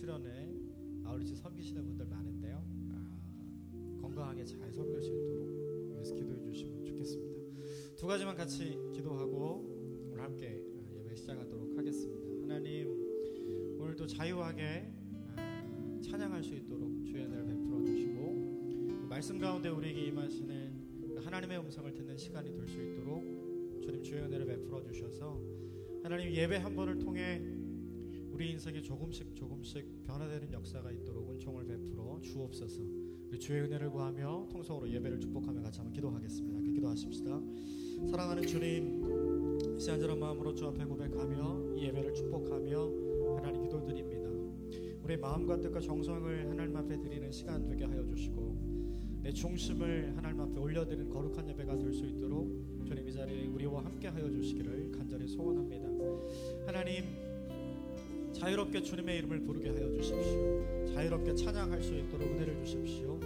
수련회 아울리치 섬기시는 분들 많은데요. 아, 건강하게 잘 섬길 수 있도록 위해서 기도해 주시면 좋겠습니다. 두 가지만 같이 기도하고 오늘 함께 아, 예배 시작하도록 하겠습니다. 하나님 오늘도 자유하게 아, 찬양할 수 있도록 주의 은혜를 베풀어 주시고 말씀 가운데 우리에게 임하시는 하나님의 음성을 듣는 시간이 될 수 있도록 주님 주의 은혜를 베풀어 주셔서 하나님 예배 한 번을 통해 우리 인생에 조금씩 조금씩 변화되는 역사가 있도록 은총을 베풀어 주옵소서. 주의 은혜를 구하며 통성으로 예배를 축복하며 같이 한번 기도하겠습니다. 기도하십시다. 사랑하는 주님, 시한절한 마음으로 주 앞에 고백하며 이 예배를 축복하며 하나님 기도드립니다. 우리 마음과 뜻과 정성을 하나님 앞에 드리는 시간 되게 하여 주시고 내 중심을 하나님 앞에 올려드리는 거룩한 예배가 될 수 있도록 주님 이 자리에 우리와 함께 하여 주시기를 간절히 소원합니다. 하나님 자유롭게 주님의 이름을 부르게 하여 주십시오. 자유롭게 찬양할 수 있도록 은혜를 주십시오.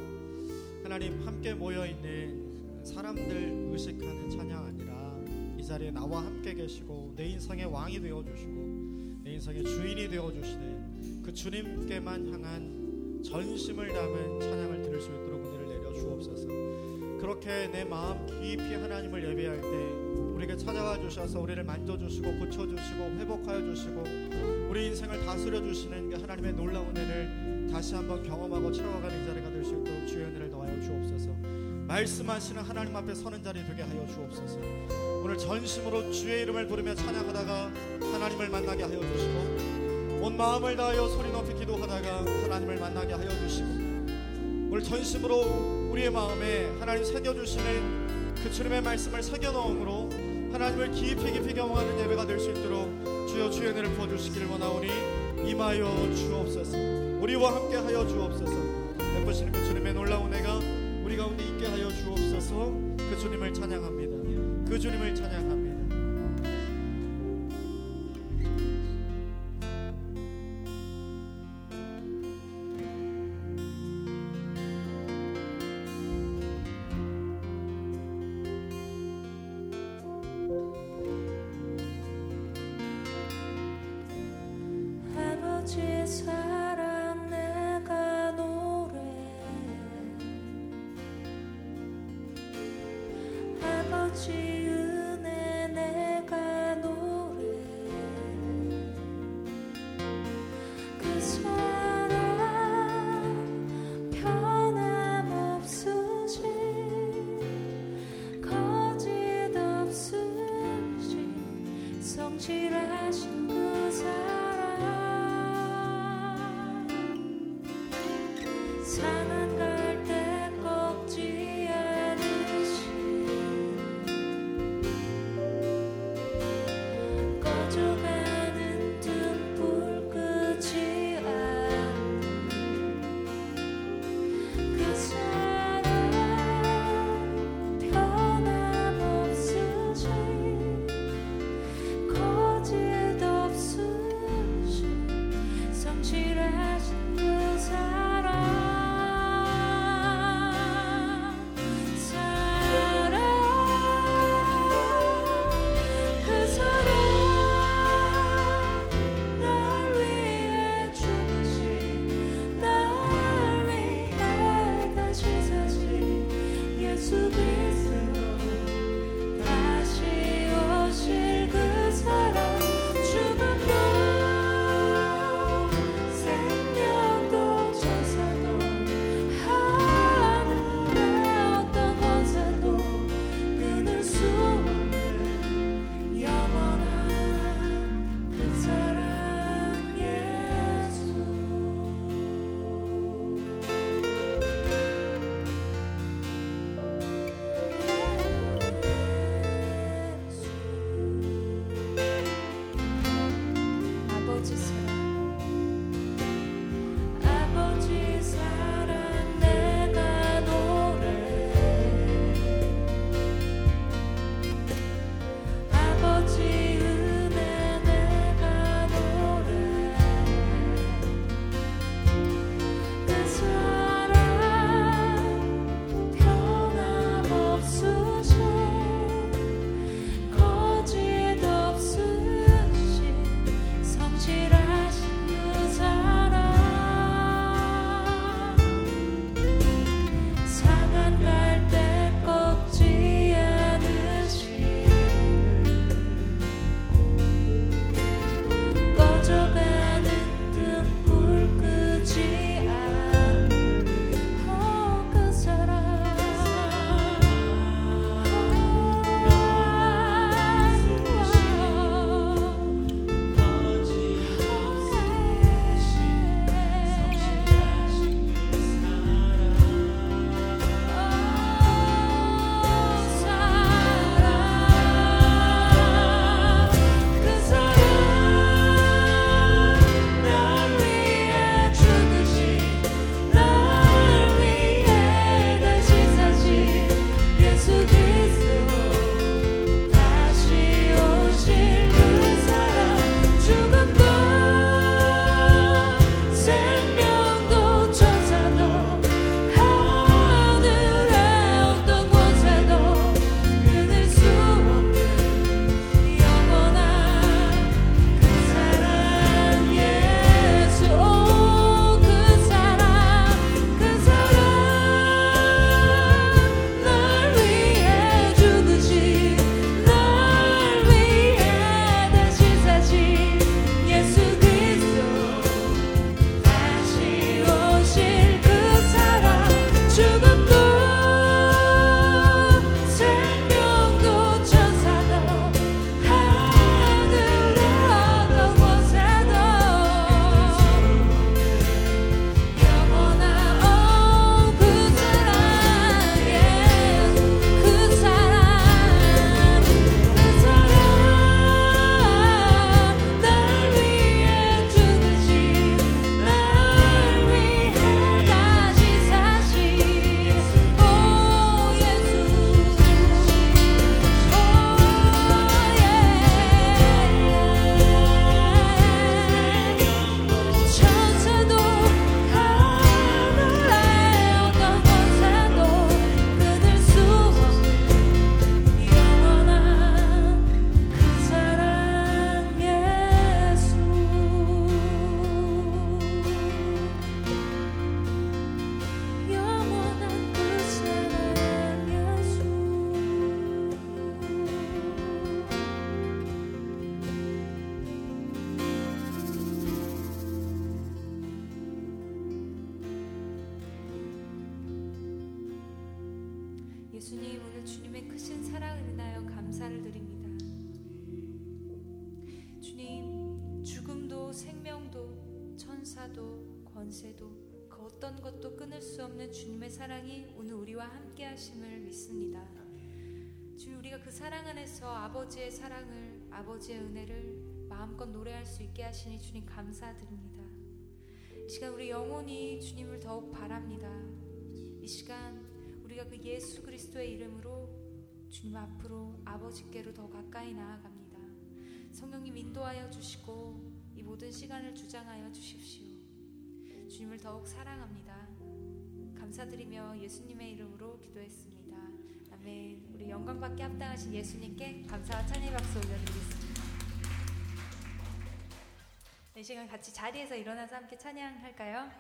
하나님 함께 모여 있는 사람들 의식하는 찬양 아니라 이 자리에 나와 함께 계시고 내 인생의 왕이 되어 주시고 내 인생의 주인이 되어 주시는 그 주님께만 향한 전심을 담은 찬양을 들을 수 있도록 은혜를 내려 주옵소서. 그렇게 내 마음 깊이 하나님을 예배할 때 우리에게 찾아와 주셔서 우리를 만져주시고 고쳐주시고 회복하여 주시고 우리 인생을 다스려 주시는 그 하나님의 놀라운 은혜를 다시 한번 경험하고 채워가는 이 자리가 될 수 있도록 주의 은혜를 더하여 주옵소서. 말씀하시는 하나님 앞에 서는 자리 되게 하여 주옵소서. 오늘 전심으로 주의 이름을 부르며 찬양하다가 하나님을 만나게 하여 주시고 온 마음을 다하여 소리 높이 기도하다가 하나님을 만나게 하여 주시고 오늘 전심으로 우리의 마음에 하나님 새겨주시는 그 주님의 말씀을 새겨넣음으로 하나님을 깊이 깊이 경험하는 예배가 될 수 있도록 주여 주의 은혜를 부어주시기를 원하오니 임하여 주옵소서. 우리와 함께 하여 주옵소서. 베푸시는 그 주님의 놀라운 애가 우리 가운데 있게 하여 주옵소서. 그 주님을 찬양합니다. 그 주님을 찬양합니다 주님의 사랑이 오늘 우리와 함께 하심을 믿습니다. 주님 우리가 그 사랑 안에서 아버지의 사랑을 아버지의 은혜를 마음껏 노래할 수 있게 하시니 주님 감사드립니다. 이 시간 우리 영혼이 주님을 더욱 바랍니다. 이 시간 우리가 그 예수 그리스도의 이름으로 주님 앞으로 아버지께로 더 가까이 나아갑니다. 성령님 인도하여 주시고 이 모든 시간을 주장하여 주십시오. 주님을 더욱 사랑합니다. 감사드리며 예수님의 이름으로 기도했습니다. 아멘. 우리 영광받게 합당하신 예수님께 감사와 찬양의 박수 올려드리겠습니다. 네, 이 시간 같이 자리에서 일어나서 함께 찬양할까요?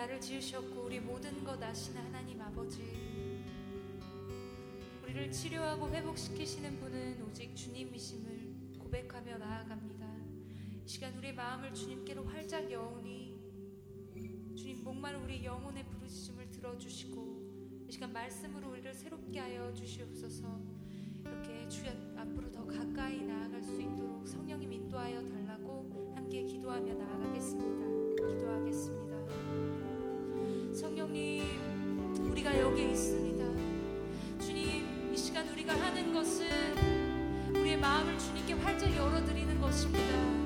나를 지으셨고 우리 모든 것 아시는 하나님 아버지 우리를 치료하고 회복시키시는 분은 오직 주님이심을 고백하며 나아갑니다. 이 시간 우리 마음을 주님께로 활짝 여우니 주님 목마른 우리 영혼의 부르짖음을 들어주시고 이 시간 말씀으로 우리를 새롭게 하여 주시옵소서 이렇게 주 앞으로 더 가까이 나아갈 수 있도록 성령님 인도하여 달라고 함께 기도하며 나아가겠습니다. 기도하겠습니다. 성령님, 우리가 여기에 있습니다. 주님, 이 시간 우리가 하는 것은 우리의 마음을 주님께 활짝 열어드리는 것입니다.